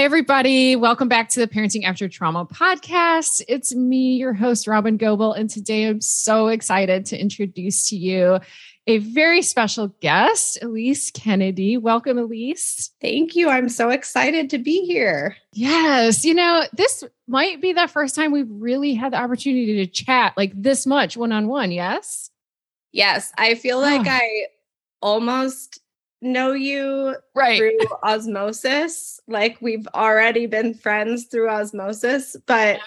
Hey, everybody. Welcome back to the Parenting After Trauma podcast. It's me, your host, Robyn Gobbel. And today I'm so excited to introduce to you a very special guest, Elise Kennedy. Welcome, Elise. Thank you. I'm so excited to be here. Yes. You know, this might be the first time we've really had the opportunity to chat like this much one on one. Yes. Yes. I feel like oh. I almost know you right. through osmosis. Like we've already been friends through osmosis, but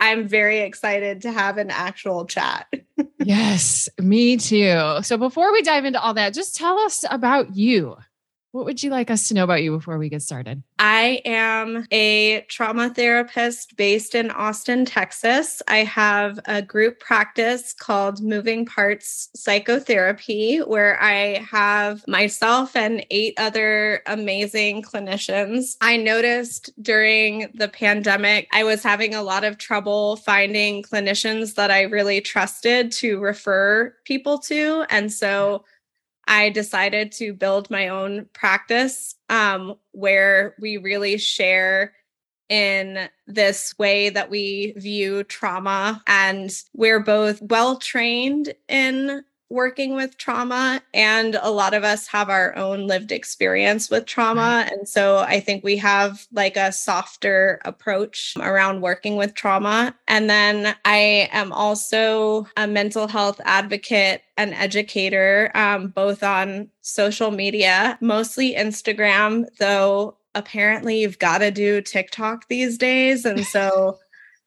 I'm very excited to have an actual chat. yes, me too. So before we dive into all that, just tell us about you. What would you like us to know about you before we get started? I am a trauma therapist based in Austin, Texas. I have a group practice called Moving Parts Psychotherapy, where I have myself and eight other amazing clinicians. I noticed during the pandemic, I was having a lot of trouble finding clinicians that I really trusted to refer people to. And so I decided to build my own practice um, where we really share in this way that we view trauma. And we're both well trained in working with trauma and a lot of us have our own lived experience with trauma and so i think we have like a softer approach around working with trauma and then i am also a mental health advocate and educator um, both on social media mostly instagram though apparently you've got to do tiktok these days and so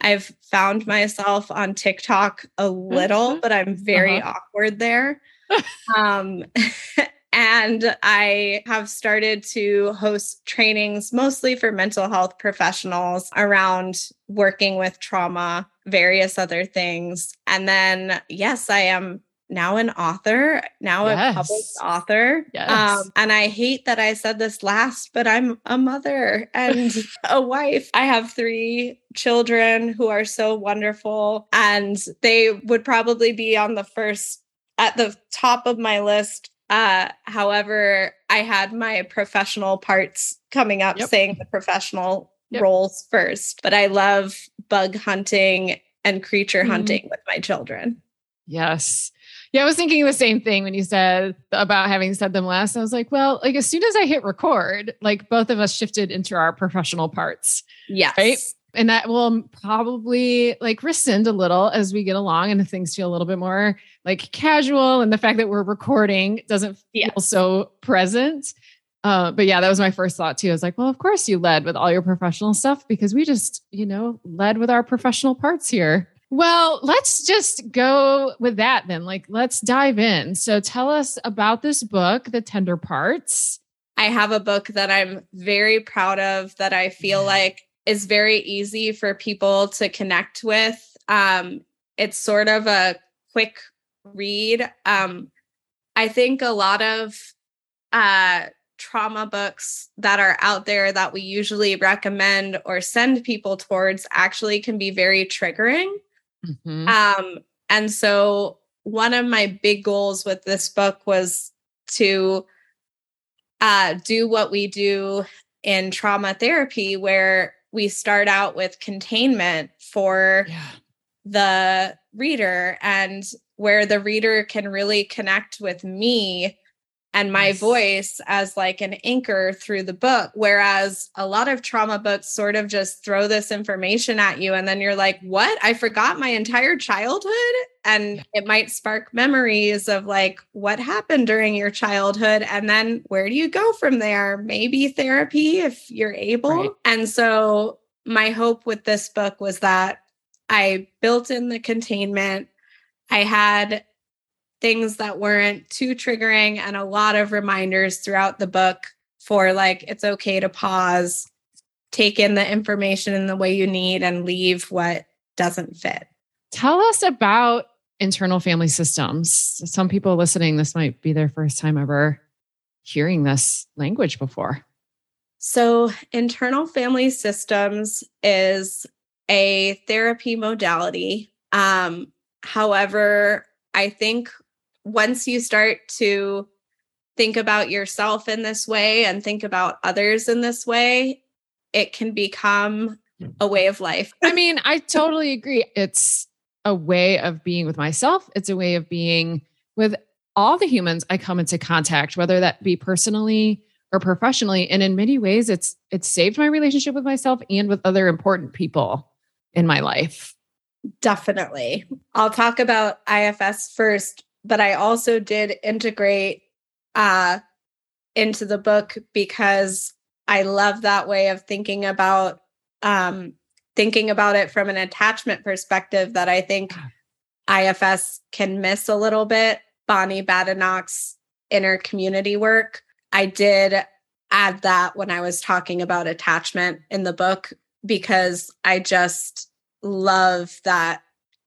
I've found myself on TikTok a little, mm-hmm. but I'm very uh-huh. awkward there. um, and I have started to host trainings mostly for mental health professionals around working with trauma, various other things. And then, yes, I am now an author, now yes. a published author. Yes. Um, and I hate that I said this last, but I'm a mother and a wife. I have three children who are so wonderful, and they would probably be on the first, at the top of my list. Uh, however, I had my professional parts coming up, yep. saying the professional yep. roles first, but I love bug hunting and creature mm-hmm. hunting with my children. Yes. Yeah, I was thinking the same thing when you said about having said them last. I was like, well, like as soon as I hit record, like both of us shifted into our professional parts. Yes. Right. And that will probably like rescind a little as we get along and things feel a little bit more like casual. And the fact that we're recording doesn't feel yes. so present. Uh, but yeah, that was my first thought too. I was like, well, of course you led with all your professional stuff because we just, you know, led with our professional parts here. Well, let's just go with that then. Like, let's dive in. So, tell us about this book, The Tender Parts. I have a book that I'm very proud of that I feel like is very easy for people to connect with. Um, it's sort of a quick read. Um, I think a lot of uh, trauma books that are out there that we usually recommend or send people towards actually can be very triggering. Mm-hmm. Um, and so one of my big goals with this book was to uh, do what we do in trauma therapy, where we start out with containment for yeah. the reader and where the reader can really connect with me and my yes. voice as like an anchor through the book. Whereas a lot of trauma books sort of just throw this information at you and then you're like what? I forgot my entire childhood? And it might spark memories of like what happened during your childhood and then where do you go from there? Maybe therapy if you're able. Right. and so my hope with this book was that i built in the containment. I had things that weren't too triggering and a lot of reminders throughout the book for like it's okay to pause take in the information in the way you need and leave what doesn't fit. Tell us about internal family systems. Some people listening this might be their first time ever hearing this language before. So internal family systems is a therapy modality. Um, however i think once you start to think about yourself in this way and think about others in this way, it can become a way of life. I mean, I totally agree. It's a way of being with myself, it's a way of being with all the humans I come into contact, whether that be personally or professionally. And in many ways, it's it's saved my relationship with myself and with other important people in my life. Definitely. I'll talk about IFS first, but I also did integrate uh into the book because I love that way of thinking about um thinking about it from an attachment perspective that I think IFS can miss a little bit. Bonnie Badenoch's inner community work. I did add that when I was talking about attachment in the book because I just love that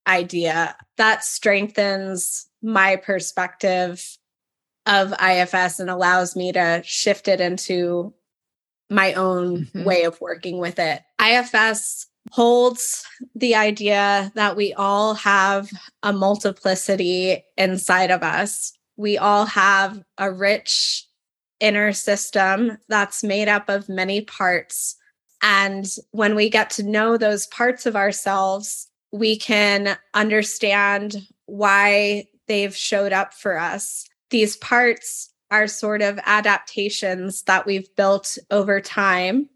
idea. That strengthens my perspective of IFS and allows me to shift it into my own mm-hmm. way of working with it. IFS holds the idea that we all have a multiplicity inside of us. We all have a rich inner system that's made up of many parts. And when we get to know those parts of ourselves, we can understand why they've showed up for us. These parts are sort of adaptations that we've built over time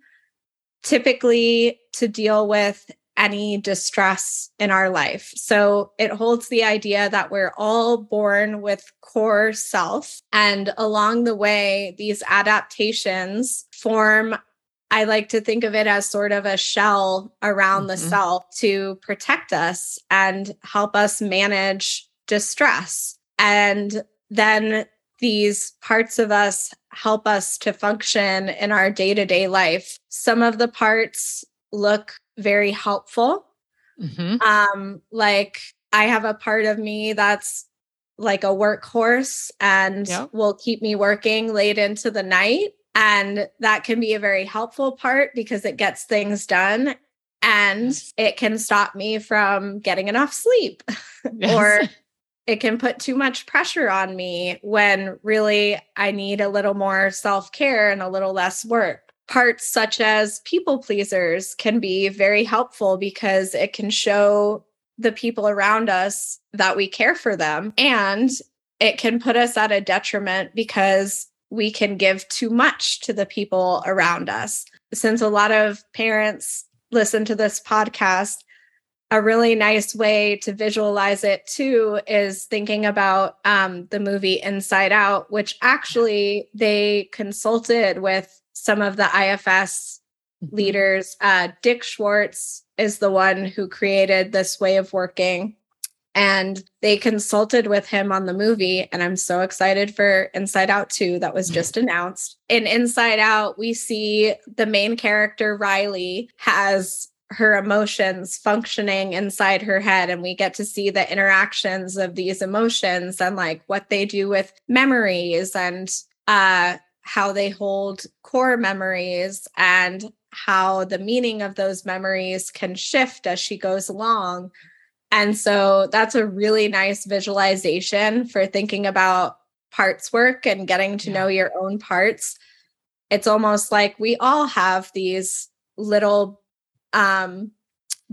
typically to deal with any distress in our life. So it holds the idea that we're all born with core self. And along the way, these adaptations form, I like to think of it as sort of a shell around mm-hmm. the self to protect us and help us manage distress. And then these parts of us help us to function in our day to day life. Some of the parts look very helpful. Mm-hmm. Um, like I have a part of me that's like a workhorse and yep. will keep me working late into the night. And that can be a very helpful part because it gets things done and it can stop me from getting enough sleep yes. or it can put too much pressure on me when really I need a little more self care and a little less work. Parts such as people pleasers can be very helpful because it can show the people around us that we care for them. And it can put us at a detriment because we can give too much to the people around us. Since a lot of parents listen to this podcast, a really nice way to visualize it too is thinking about um, the movie Inside Out, which actually they consulted with some of the IFS mm-hmm. leaders. Uh, Dick Schwartz is the one who created this way of working. And they consulted with him on the movie. And I'm so excited for Inside Out 2 that was just announced. In Inside Out, we see the main character, Riley, has her emotions functioning inside her head and we get to see the interactions of these emotions and like what they do with memories and uh how they hold core memories and how the meaning of those memories can shift as she goes along and so that's a really nice visualization for thinking about parts work and getting to yeah. know your own parts it's almost like we all have these little um,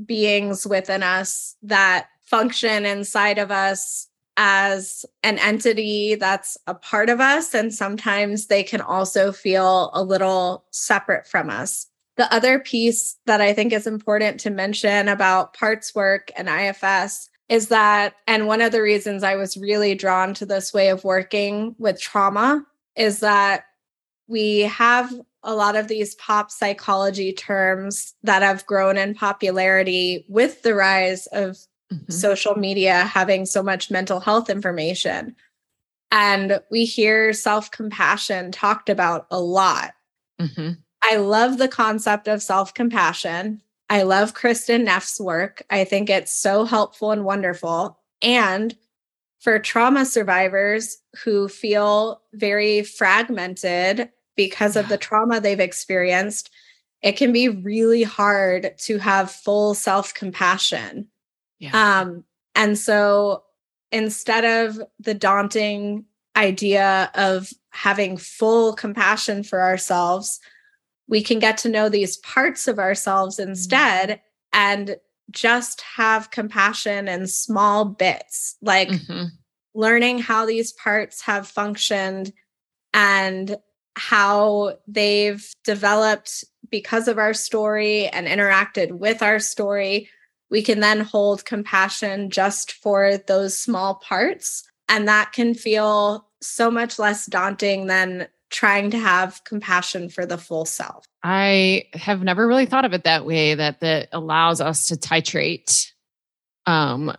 beings within us that function inside of us as an entity that's a part of us. And sometimes they can also feel a little separate from us. The other piece that I think is important to mention about parts work and IFS is that, and one of the reasons I was really drawn to this way of working with trauma is that we have a lot of these pop psychology terms that have grown in popularity with the rise of mm-hmm. social media having so much mental health information. And we hear self compassion talked about a lot. Mm-hmm. I love the concept of self compassion. I love Kristin Neff's work. I think it's so helpful and wonderful. And for trauma survivors who feel very fragmented because of the trauma they've experienced, it can be really hard to have full self compassion. Yeah. Um, and so instead of the daunting idea of having full compassion for ourselves, we can get to know these parts of ourselves instead mm-hmm. and just have compassion in small bits, like mm-hmm. learning how these parts have functioned and how they've developed because of our story and interacted with our story. We can then hold compassion just for those small parts. And that can feel so much less daunting than trying to have compassion for the full self. I have never really thought of it that way that that allows us to titrate um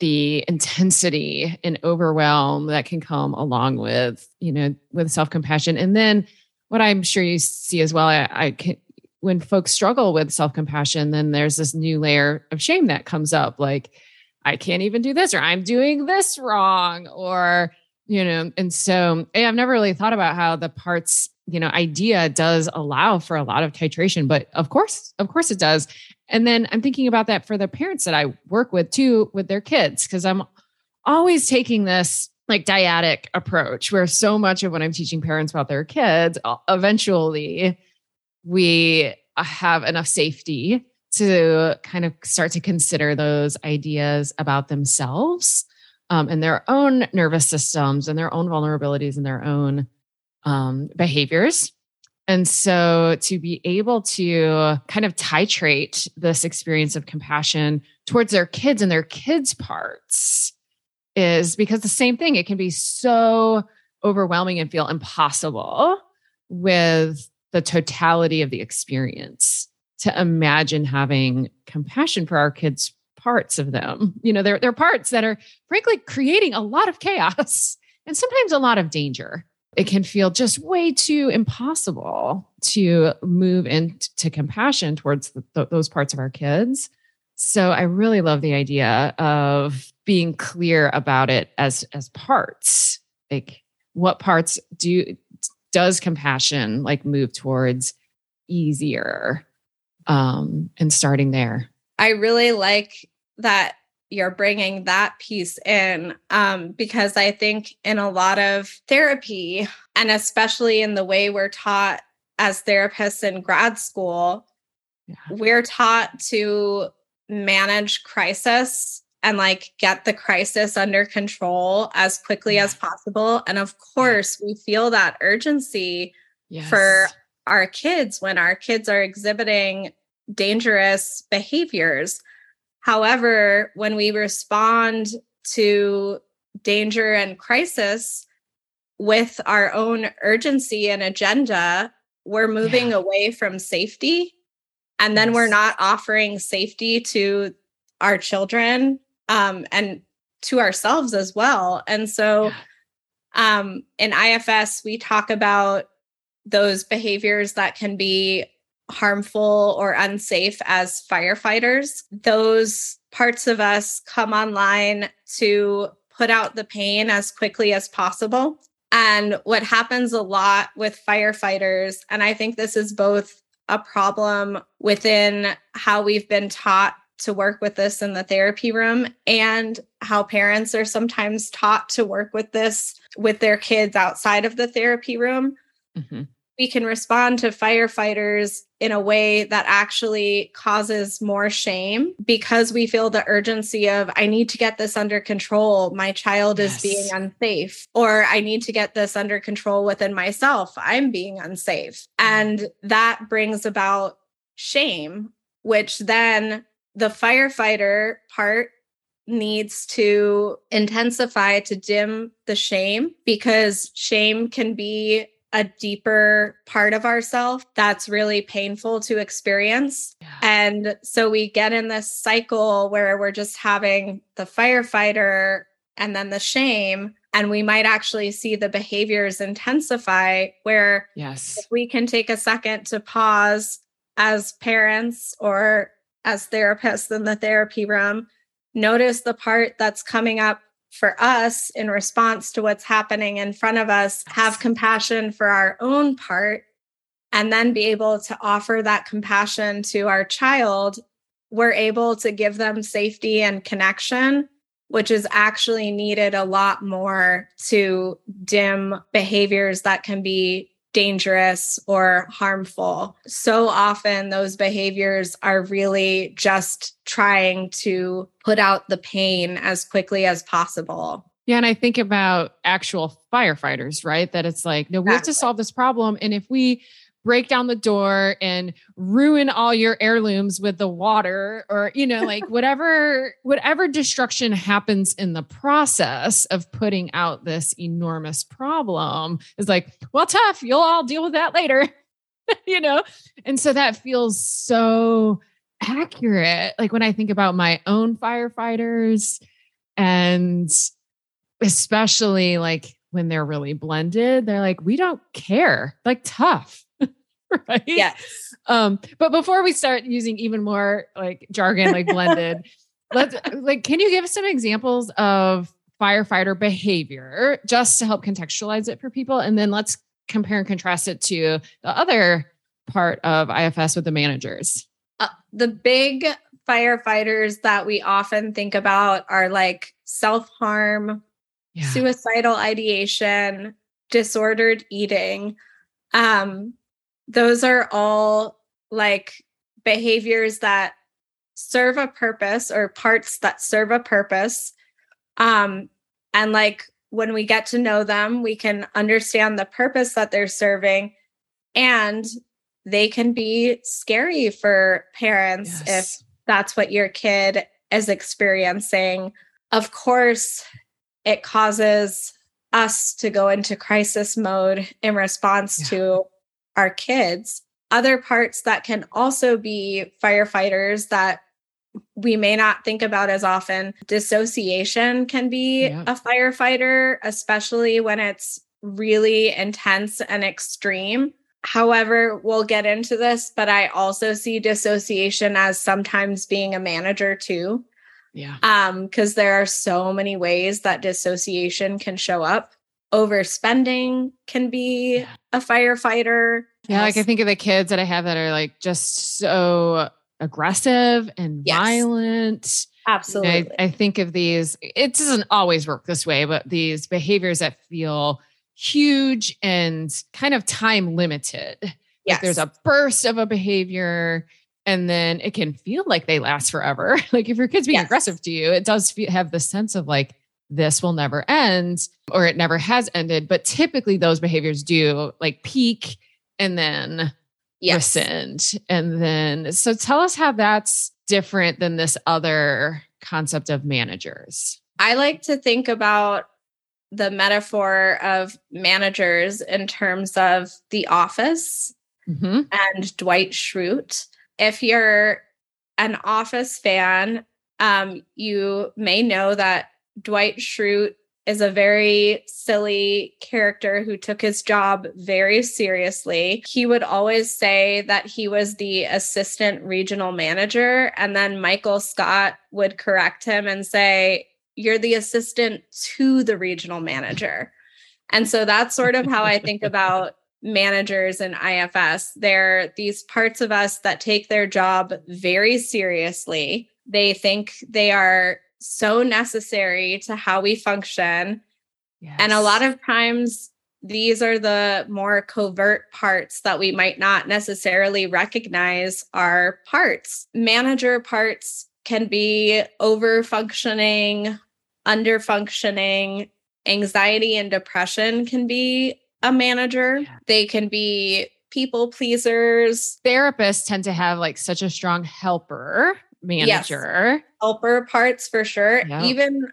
the intensity and overwhelm that can come along with, you know, with self-compassion. And then what I'm sure you see as well, I, I can when folks struggle with self-compassion, then there's this new layer of shame that comes up like I can't even do this or I'm doing this wrong or you know and so i've never really thought about how the parts you know idea does allow for a lot of titration but of course of course it does and then i'm thinking about that for the parents that i work with too with their kids because i'm always taking this like dyadic approach where so much of what i'm teaching parents about their kids eventually we have enough safety to kind of start to consider those ideas about themselves um, and their own nervous systems and their own vulnerabilities and their own um, behaviors. And so to be able to kind of titrate this experience of compassion towards their kids and their kids' parts is because the same thing, it can be so overwhelming and feel impossible with the totality of the experience to imagine having compassion for our kids' parts of them. You know, they're, they're parts that are frankly creating a lot of chaos and sometimes a lot of danger. It can feel just way too impossible to move into compassion towards the, th- those parts of our kids. So I really love the idea of being clear about it as as parts. Like what parts do does compassion like move towards easier um and starting there I really like that you're bringing that piece in um, because I think in a lot of therapy, and especially in the way we're taught as therapists in grad school, yeah. we're taught to manage crisis and like get the crisis under control as quickly yeah. as possible. And of course, we feel that urgency yes. for our kids when our kids are exhibiting dangerous behaviors. However, when we respond to danger and crisis with our own urgency and agenda, we're moving yeah. away from safety. And then yes. we're not offering safety to our children um, and to ourselves as well. And so yeah. um, in IFS, we talk about those behaviors that can be harmful or unsafe as firefighters. Those parts of us come online to put out the pain as quickly as possible. And what happens a lot with firefighters, and I think this is both a problem within how we've been taught to work with this in the therapy room and how parents are sometimes taught to work with this with their kids outside of the therapy room. Mm-hmm we can respond to firefighters in a way that actually causes more shame because we feel the urgency of, I need to get this under control. My child yes. is being unsafe, or I need to get this under control within myself. I'm being unsafe. And that brings about shame, which then the firefighter part needs to intensify to dim the shame because shame can be a deeper part of ourself that's really painful to experience. Yeah. And so we get in this cycle where we're just having the firefighter and then the shame and we might actually see the behaviors intensify where yes we can take a second to pause as parents or as therapists in the therapy room notice the part that's coming up for us in response to what's happening in front of us, have compassion for our own part, and then be able to offer that compassion to our child, we're able to give them safety and connection, which is actually needed a lot more to dim behaviors that can be dangerous or harmful. So often, those behaviors are really just trying to put out the pain as quickly as possible. Yeah. And I think about actual firefighters, right? That it's like, no, we have to solve this problem. And if we break down the door and ruin all your heirlooms with the water or you know like whatever whatever destruction happens in the process of putting out this enormous problem is like well tough you'll all deal with that later you know? And so that feels so accurate like when i think about my own firefighters and especially like when they're really blended they're like we don't care like tough right? Yes. Um, but before we start using even more like jargon, like blended, let's like, can you give us some examples of firefighter behavior just to help contextualize it for people? And then let's compare and contrast it to the other part of IFS with the managers. Uh, the big firefighters that we often think about are like self harm, yeah. suicidal ideation, disordered eating. Um, those are all like behaviors that serve a purpose or parts that serve a purpose um and like when we get to know them we can understand the purpose that they're serving and they can be scary for parents yes. if that's what your kid is experiencing of course it causes us to go into crisis mode in response yeah. to our kids. Other parts that can also be firefighters that we may not think about as often. Dissociation can be yeah. a firefighter, especially when it's really intense and extreme. However, we'll get into this, but I also see dissociation as sometimes being a manager too. Yeah. Um, because there are so many ways that dissociation can show up overspending can be yeah. a firefighter. Yeah, like I think of the kids that I have that are like just so aggressive and yes. violent. Absolutely. I, I, think of these, it doesn't always work this way, but these behaviors that feel huge and kind of time limited. Yes. Like there's a burst of a behavior and then it can feel like they last forever. like if your kid's being yes. aggressive to you, it does feel, have the sense of like, this will never end or it never has ended. But typically those behaviors do like peak and then yes. rescind. And then, so tell us how that's different than this other concept of managers. I like to think about the metaphor of managers in terms of The Office mm-hmm. and Dwight Schrute. If you're an Office fan, um, you may know that Dwight Schrute is a very silly character who took his job very seriously. He would always say that he was the assistant regional manager, and then Michael Scott would correct him and say, You're the assistant to the regional manager. And so that's sort of how I think about managers in IFS. They're these parts of us that take their job very seriously. They think they are so necessary to how we function. Yes. And a lot of times, these are the more covert parts that we might not necessarily recognize are parts. Manager parts can be over functioning, under functioning. Anxiety and depression can be a manager. Yeah. They can be people pleasers. Therapists tend to have like such a strong helper manager. Yes. Helper parts for sure. Yep. Even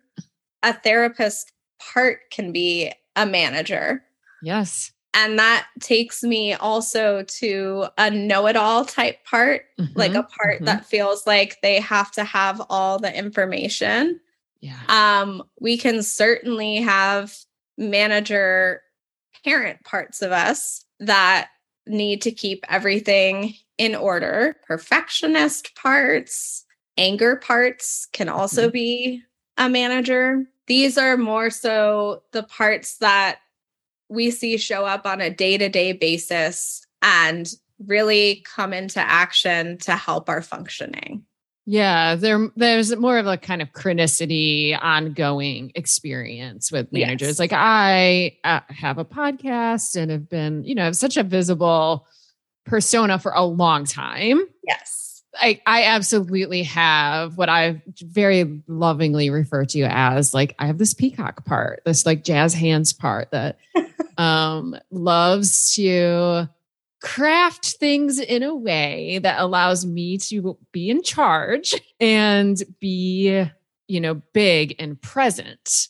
a therapist part can be a manager. Yes. And that takes me also to a know it all type part, mm-hmm, like a part mm-hmm. that feels like they have to have all the information. Yeah. Um, we can certainly have manager parent parts of us that need to keep everything in order. Perfectionist parts, anger parts can also mm-hmm. be a manager. These are more so the parts that we see show up on a day to day basis and really come into action to help our functioning. Yeah, there there's more of a kind of chronicity, ongoing experience with managers. Yes. Like I uh, have a podcast and have been, you know, have such a visible persona for a long time. Yes. I, I absolutely have what I very lovingly refer to as like I have this peacock part, this like jazz hands part that um loves to craft things in a way that allows me to be in charge and be, you know, big and present.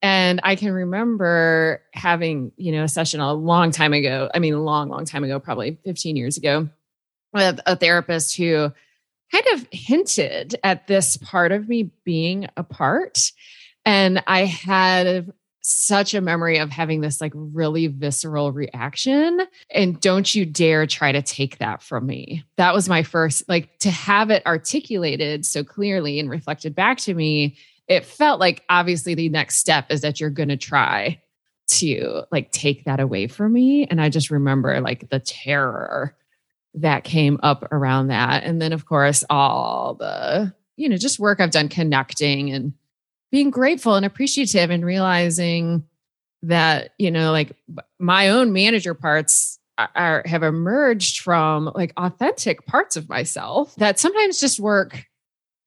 And I can remember having, you know, a session a long time ago. I mean, a long, long time ago, probably 15 years ago, with a therapist who kind of hinted at this part of me being a part. And I had such a memory of having this like really visceral reaction. And don't you dare try to take that from me. That was my first, like to have it articulated so clearly and reflected back to me. It felt like obviously the next step is that you're going to try to like take that away from me. And I just remember like the terror that came up around that. And then, of course, all the, you know, just work I've done connecting and being grateful and appreciative and realizing that you know like my own manager parts are have emerged from like authentic parts of myself that sometimes just work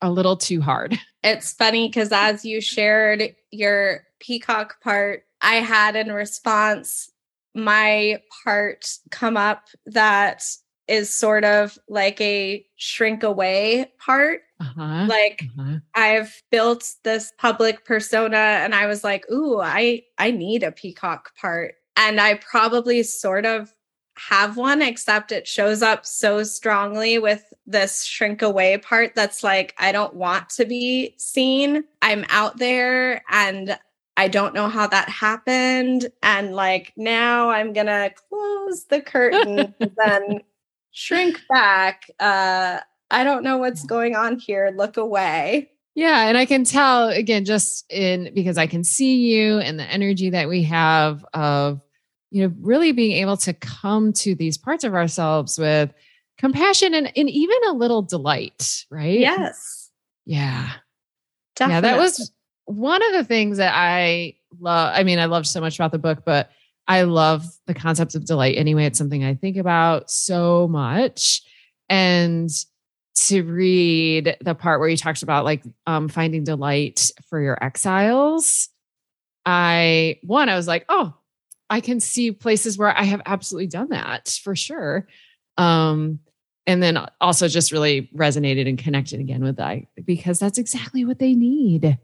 a little too hard. It's funny because as you shared your peacock part, I had in response my part come up that is sort of like a shrink away part. Uh-huh. Like uh-huh. I've built this public persona and I was like, "Ooh, I I need a peacock part." And I probably sort of have one except it shows up so strongly with this shrink away part that's like I don't want to be seen. I'm out there and I don't know how that happened and like now I'm going to close the curtain then shrink back. Uh, I don't know what's going on here. Look away. Yeah. And I can tell again, just in because I can see you and the energy that we have of, you know, really being able to come to these parts of ourselves with compassion and, and even a little delight, right? Yes. Yeah. Definitely. Yeah. That was one of the things that I love. I mean, I loved so much about the book, but I love the concept of delight anyway. It's something I think about so much. And to read the part where you talked about like um, finding delight for your exiles, I, one, I was like, oh, I can see places where I have absolutely done that for sure. Um, and then also just really resonated and connected again with that because that's exactly what they need.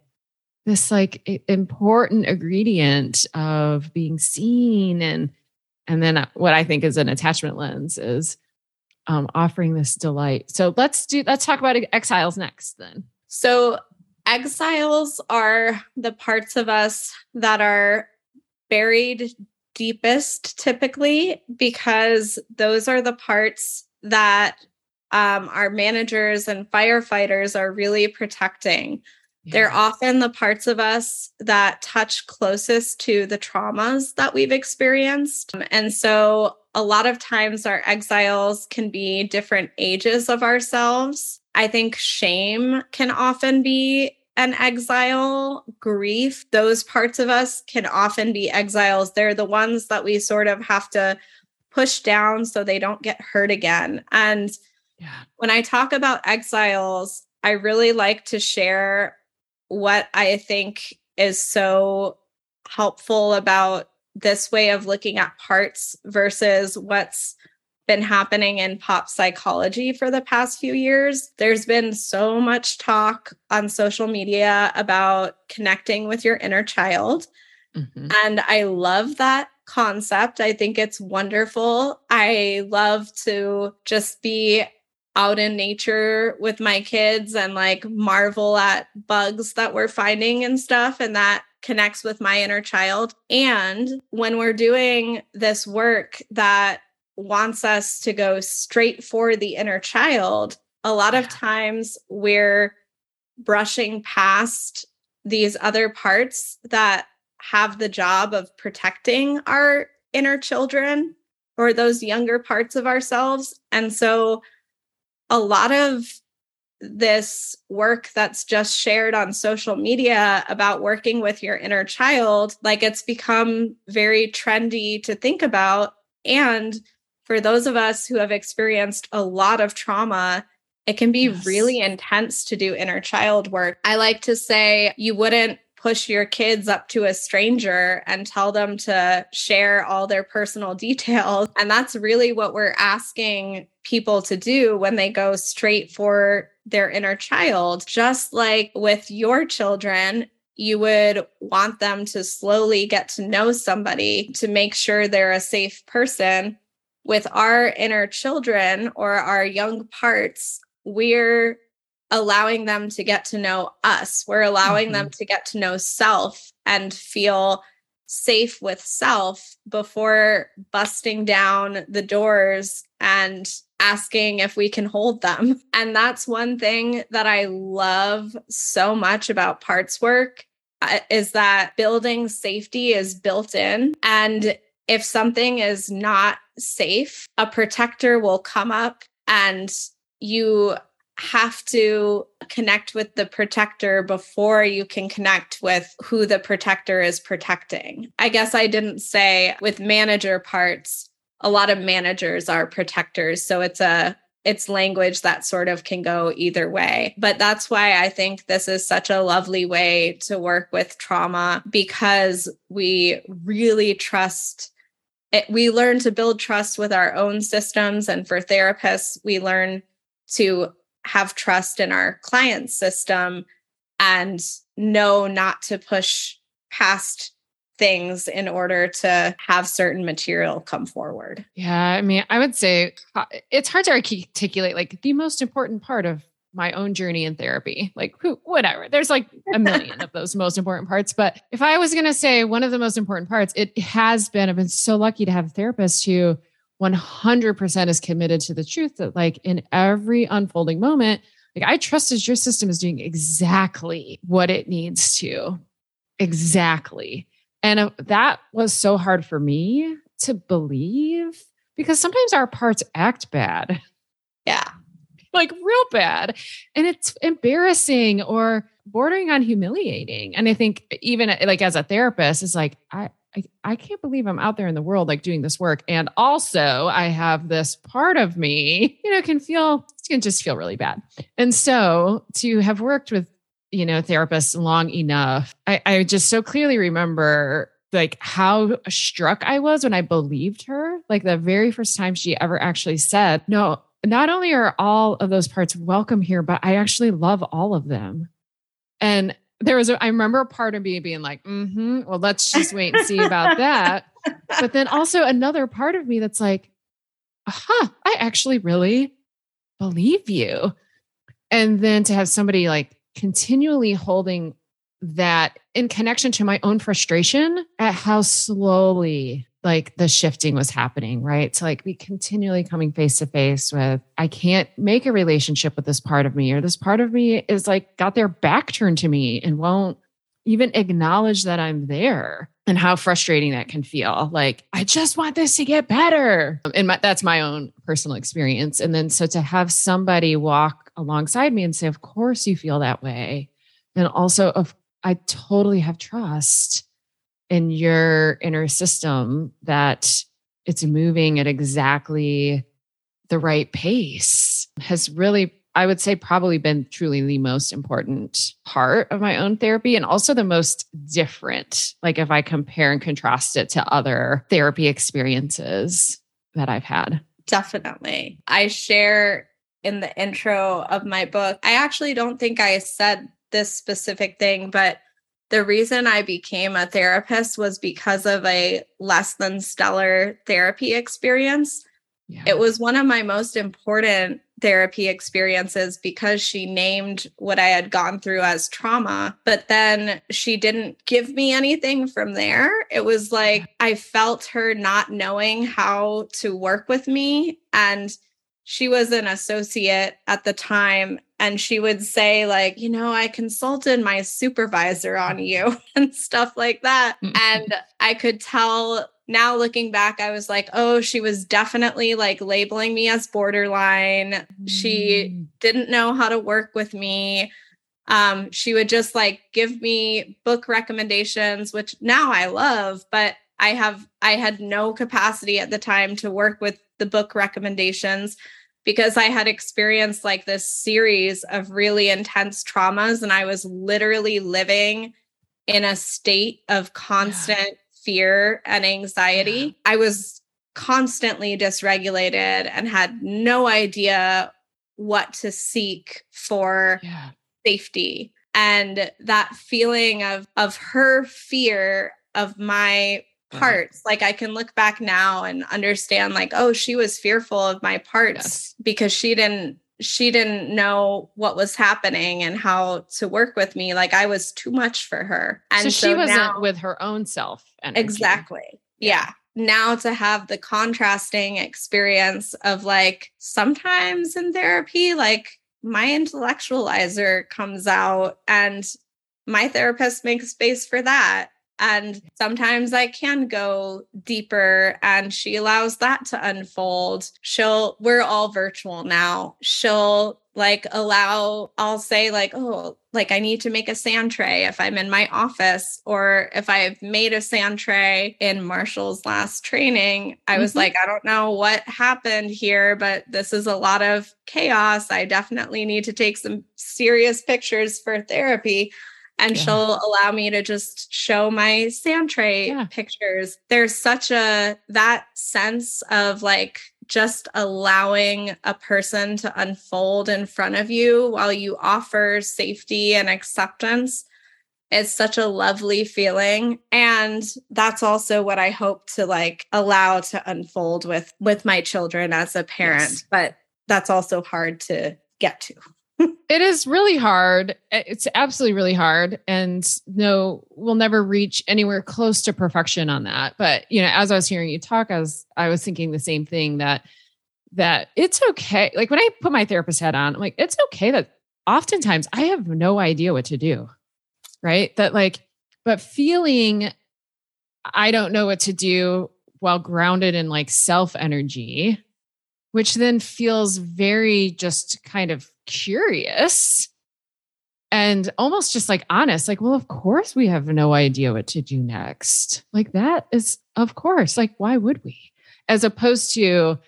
This like important ingredient of being seen and and then uh, what i think is an attachment lens is um, offering this delight. So let's do let's talk about exiles next then. So exiles are the parts of us that are buried deepest typically because those are the parts that um, our managers and firefighters are really protecting they're often the parts of us that touch closest to the traumas that we've experienced. And so a lot of times our exiles can be different ages of ourselves. I think shame can often be an exile, grief, those parts of us can often be exiles. They're the ones that we sort of have to push down so they don't get hurt again. And yeah. when I talk about exiles, I really like to share what I think is so helpful about this way of looking at parts versus what's been happening in pop psychology for the past few years. There's been so much talk on social media about connecting with your inner child. Mm-hmm. And I love that concept. I think it's wonderful. I love to just be out in nature with my kids and like marvel at bugs that we're finding and stuff. And that connects with my inner child. And when we're doing this work that wants us to go straight for the inner child, a lot of times we're brushing past these other parts that have the job of protecting our inner children or those younger parts of ourselves. And so a lot of this work that's just shared on social media about working with your inner child, like it's become very trendy to think about. And for those of us who have experienced a lot of trauma, it can be yes. really intense to do inner child work. I like to say you wouldn't push your kids up to a stranger and tell them to share all their personal details. And that's really what we're asking people to do when they go straight for their inner child. Just like with your children, you would want them to slowly get to know somebody to make sure they're a safe person. With our inner children or our young parts, we're allowing them to get to know us. We're allowing mm-hmm. them to get to know self and feel safe with self before busting down the doors and asking if we can hold them. And that's one thing that I love so much about parts work uh, is that building safety is built in and if something is not safe, a protector will come up and you have to connect with the protector before you can connect with who the protector is protecting. I guess I didn't say with manager parts, a lot of managers are protectors. So it's a it's language that sort of can go either way. But that's why I think this is such a lovely way to work with trauma because we really trust it. We learn to build trust with our own systems. And for therapists, we learn to have trust in our client system and know not to push past things in order to have certain material come forward. Yeah, I mean, I would say uh, it's hard to articulate like the most important part of my own journey in therapy. Like, who, whatever. There's like a million of those most important parts. But if I was going to say one of the most important parts, it has been, I've been so lucky to have a therapist who 100% is committed to the truth that like in every unfolding moment like i trust that your system is doing exactly what it needs to exactly and uh, that was so hard for me to believe because sometimes our parts act bad like real bad and it's embarrassing or bordering on humiliating and i think even like as a therapist it's like i I, I can't believe I'm out there in the world like doing this work. And also I have this part of me, you know, can feel can just feel really bad. And so to have worked with, you know, therapists long enough, I, I just so clearly remember like how struck I was when I believed her. Like the very first time she ever actually said, No, not only are all of those parts welcome here, but I actually love all of them. And there was a, I remember a part of me being like, mm-hmm, well, let's just wait and see about that. But then also another part of me that's like, aha, I actually really believe you. And then to have somebody like continually holding that in connection to my own frustration at how slowly like the shifting was happening, right? To like be continually coming face to face with, I can't make a relationship with this part of me, or this part of me is like got their back turned to me and won't even acknowledge that I'm there and how frustrating that can feel. Like, I just want this to get better. And my, that's my own personal experience. And then so to have somebody walk alongside me and say, Of course you feel that way. And also, of I totally have trust in your inner system that it's moving at exactly the right pace has really I would say probably been truly the most important part of my own therapy and also the most different. Like if I compare and contrast it to other therapy experiences that I've had. Definitely. I share in the intro of my book. I actually don't think I said this specific thing, but the reason I became a therapist was because of a less than stellar therapy experience. Yeah. It was one of my most important therapy experiences because she named what I had gone through as trauma, but then she didn't give me anything from there. It was like I felt her not knowing how to work with me. And she was an associate at the time and she would say like you know i consulted my supervisor on you and stuff like that and i could tell now looking back, I was like, oh, she was definitely like labeling me as borderline. Mm. She didn't know how to work with me. Um, she would just like give me book recommendations, which now I love, but I have I had no capacity at the time to work with the book recommendations because I had experienced like this series of really intense traumas and I was literally living in a state of constant yeah. fear and anxiety. Yeah. I was constantly dysregulated and had no idea what to seek for yeah. safety and that feeling of of her fear of my Mm-hmm. parts. Like i can look back now and understand like oh she was fearful of my parts yes. because she didn't she didn't know what was happening and how to work with me. Like i was too much for her. And so, so she wasn't now, with her own self energy. exactly. Yeah. yeah. Now to have the contrasting experience of like sometimes in therapy like my intellectualizer comes out and my therapist makes space for that and sometimes I can go deeper and she allows that to unfold. She'll, we're all virtual now. She'll like allow, I'll say, like, oh, like I need to make a sand tray if I'm in my office, or if I've made a sand tray in Marshall's last training, I was mm-hmm. like, I don't know what happened here, but this is a lot of chaos. I definitely need to take some serious pictures for therapy and yeah. she'll allow me to just show my sand tray yeah. pictures. There's such a that sense of like just allowing a person to unfold in front of you while you offer safety and acceptance is such a lovely feeling and that's also what i hope to like allow to unfold with with my children as a parent yes. but that's also hard to get to it is really hard. It's absolutely really hard. And no, we'll never reach anywhere close to perfection on that. But you know, as I was hearing you talk, I was I was thinking the same thing that that it's okay. Like when I put my therapist hat on, I'm like, it's okay that oftentimes I have no idea what to do. Right. That like, but feeling I don't know what to do while grounded in like self energy, which then feels very just kind of curious and almost just like honest like well of course we have no idea what to do next. Like that is of course like why would we? As opposed to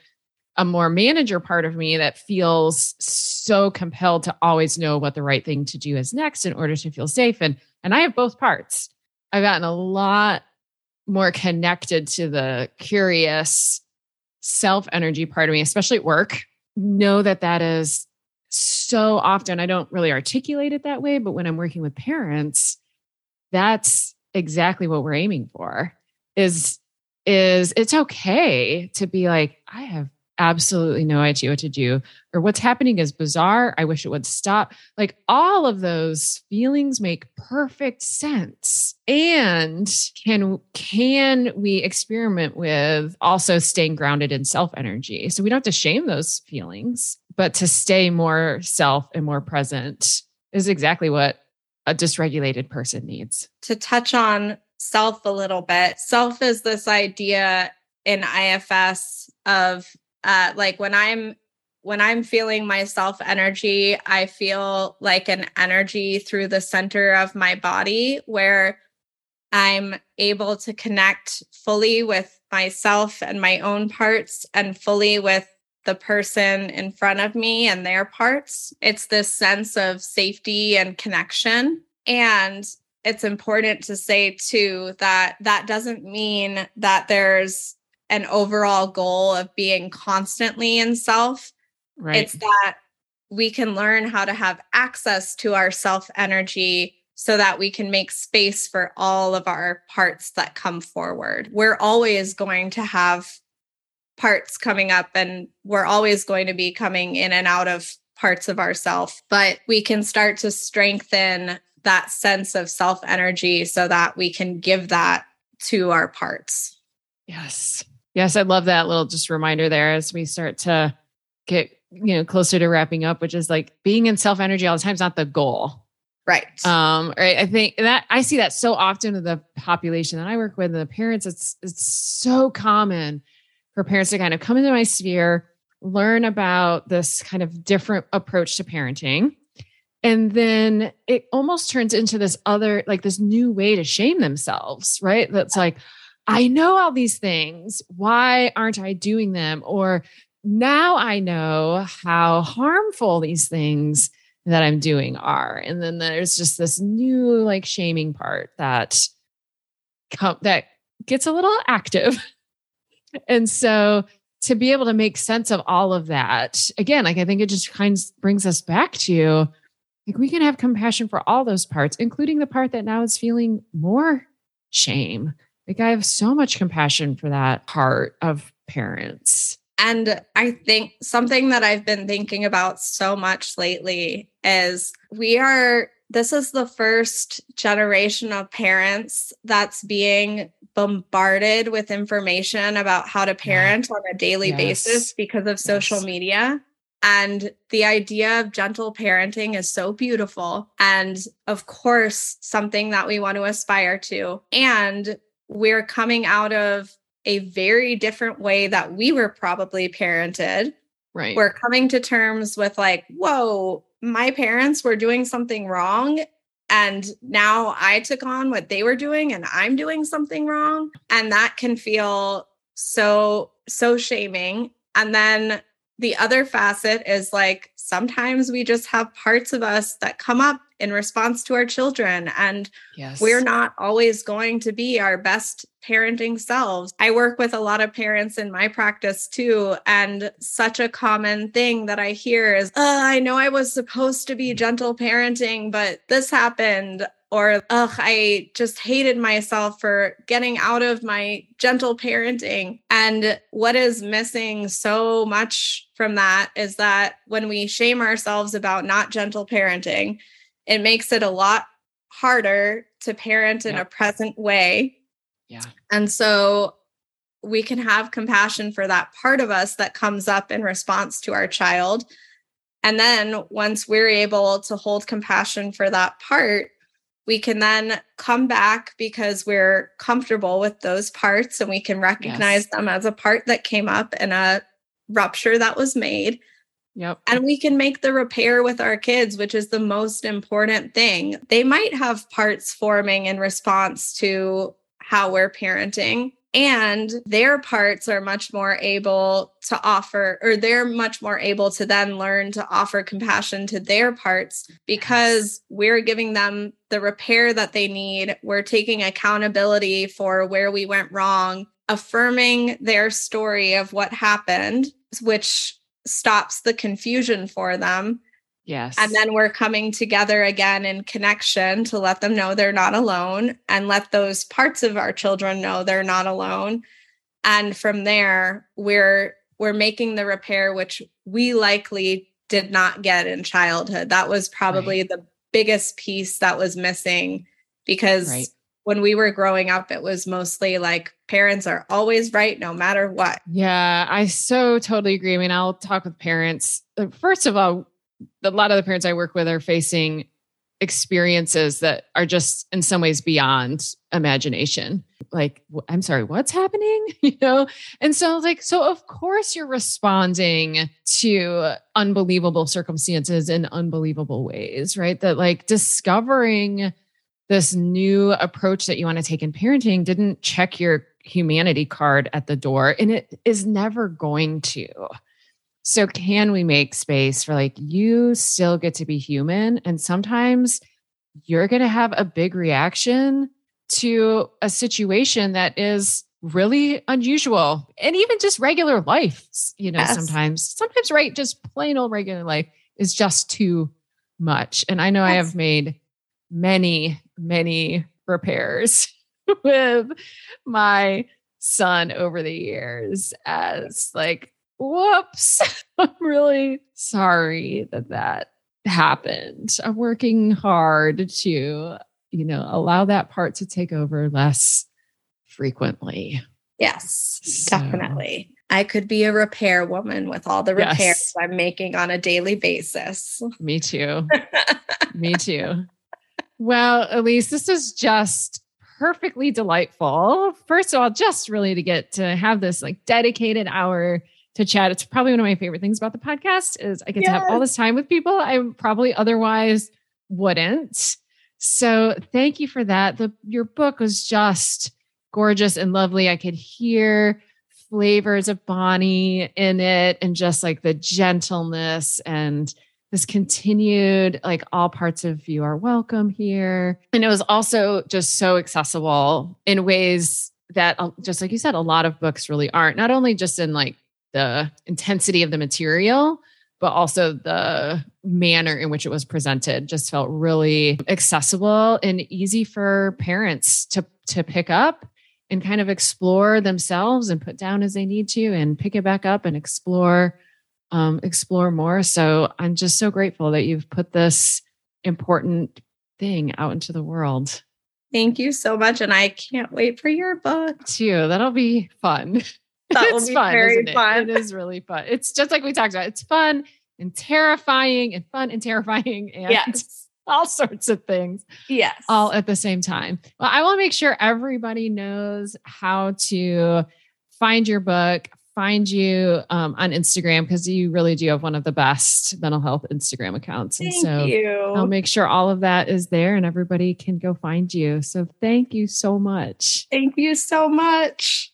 a more manager part of me that feels so compelled to always know what the right thing to do is next in order to feel safe and and I have both parts. I've gotten a lot more connected to the curious self energy part of me especially at work. Know that that is so often I don't really articulate it that way, but when I'm working with parents, that's exactly what we're aiming for. Is is it's okay to be like, I have absolutely no idea what to do, or what's happening is bizarre. I wish it would stop. Like all of those feelings make perfect sense. And can can we experiment with also staying grounded in self energy? So we don't have to shame those feelings, but to stay more self and more present is exactly what a dysregulated person needs. To touch on self a little bit, self is this idea in IFS of uh, like when I'm when I'm feeling my self energy, I feel like an energy through the center of my body where I'm able to connect fully with myself and my own parts and fully with the person in front of me and their parts. It's this sense of safety and connection. And it's important to say too that that doesn't mean that there's an overall goal of being constantly in self. Right. It's that we can learn how to have access to our self energy so that we can make space for all of our parts that come forward. We're always going to have parts coming up and we're always going to be coming in and out of parts of ourself but we can start to strengthen that sense of self energy so that we can give that to our parts yes Yes, I love that little just reminder there as we start to get, you know, closer to wrapping up, which is like being in self energy all the time is not the goal, Right. Um, right. I think that I see that so often in the population that I work with, and the parents, it's it's so common for parents to kind of come into my sphere, learn about this kind of different approach to parenting. And then it almost turns into this other, like this new way to shame themselves, right? That's like, I know all these things. Why aren't I doing them? Or now I know how harmful these things that I'm doing are. And then there's just this new like shaming part that com- that gets a little active. and so to be able to make sense of all of that, again, like I think it just kind of brings us back to like we can have compassion for all those parts, including the part that now is feeling more shame. Like I have so much compassion for that part of parents. And I think something that I've been thinking about so much lately is we are, this is the first generation of parents that's being bombarded with information about how to parent yeah. on a daily yes. basis because of social yes. media. And the idea of gentle parenting is so beautiful. And of course, something that we want to aspire to. And we're coming out of a very different way that we were probably parented. Right. We're coming to terms with like, whoa, my parents were doing something wrong. And now I took on what they were doing and I'm doing something wrong. And that can feel so, so shaming. And then the other facet is like sometimes we just have parts of us that come up in response to our children. And yes. we're not always going to be our best parenting selves. I work with a lot of parents in my practice too. And such a common thing that I hear is, uh, I know I was supposed to be gentle parenting, but this happened or ugh i just hated myself for getting out of my gentle parenting and what is missing so much from that is that when we shame ourselves about not gentle parenting it makes it a lot harder to parent in yep. a present way. Yeah. And so we can have compassion for that part of us that comes up in response to our child. And then once we're able to hold compassion for that part, we can then come back because we're comfortable with those parts and we can recognize yes. them as a part that came up in a rupture that was made. Yep. And we can make the repair with our kids, which is the most important thing. They might have parts forming in response to how we're parenting, and their parts are much more able to offer, or they're much more able to then learn to offer compassion to their parts because we're giving them the repair that they need. We're taking accountability for where we went wrong, affirming their story of what happened, which stops the confusion for them. Yes. And then we're coming together again in connection to let them know they're not alone and let those parts of our children know they're not alone. And from there, we're we're making the repair which we likely did not get in childhood. That was probably right. the biggest piece that was missing because right when we were growing up, it was mostly like parents are always right no matter what. Yeah, I so totally agree. I mean, I'll talk with parents. Uh, first of all, a lot of the parents I work with are facing experiences that are just in some ways beyond imagination. Like, I'm sorry, what's happening? You know? And so, like, so of course you're responding to unbelievable circumstances in unbelievable ways, right? That like discovering this new approach that you want to take in parenting didn't check your humanity card at the door and it is never going to. So, can we make space for like you still get to be human? And sometimes you're going to have a big reaction to a situation that is really unusual and even just regular life. You know, yes. sometimes, sometimes, right, just plain old regular life is just too much. And I know yes. I have made many, many repairs with my son over the years as like, whoops, I'm really sorry that that happened. I'm working hard to, you know, allow that part to take over less frequently. Yes, so. definitely. I could be a repair woman with all the repairs yes. I'm making on a daily basis. Me too. Me too. Well, Elise, this is just perfectly delightful. First of all, just really to get to have this like dedicated hour to chat. It's probably one of my favorite things about the podcast is I get yes. to have all this time with people I probably otherwise wouldn't. So thank you for that. The your book was just gorgeous and lovely. I could hear flavors of Bonnie in it and just like the gentleness and this continued like all parts of you are welcome here. And it was also just so accessible in ways that uh, just like you said a lot of books really aren't. Not only just in like the intensity of the material, but also the manner in which it was presented just felt really accessible and easy for parents to to pick up and kind of explore themselves and put down as they need to and pick it back up and explore um, explore more so i'm just so grateful that you've put this important thing out into the world thank you so much and i can't wait for your book too that'll be fun that it's will be fun, very fun it? it is really fun it's just like we talked about it's fun and terrifying and fun and terrifying and yes all sorts of things. Yes. All at the same time. Well, I want to make sure everybody knows how to find your book, find you um, on Instagram because you really do have one of the best mental health Instagram accounts. And thank so you. I'll make sure all of that is there and everybody can go find you. So thank you so much. Thank you so much.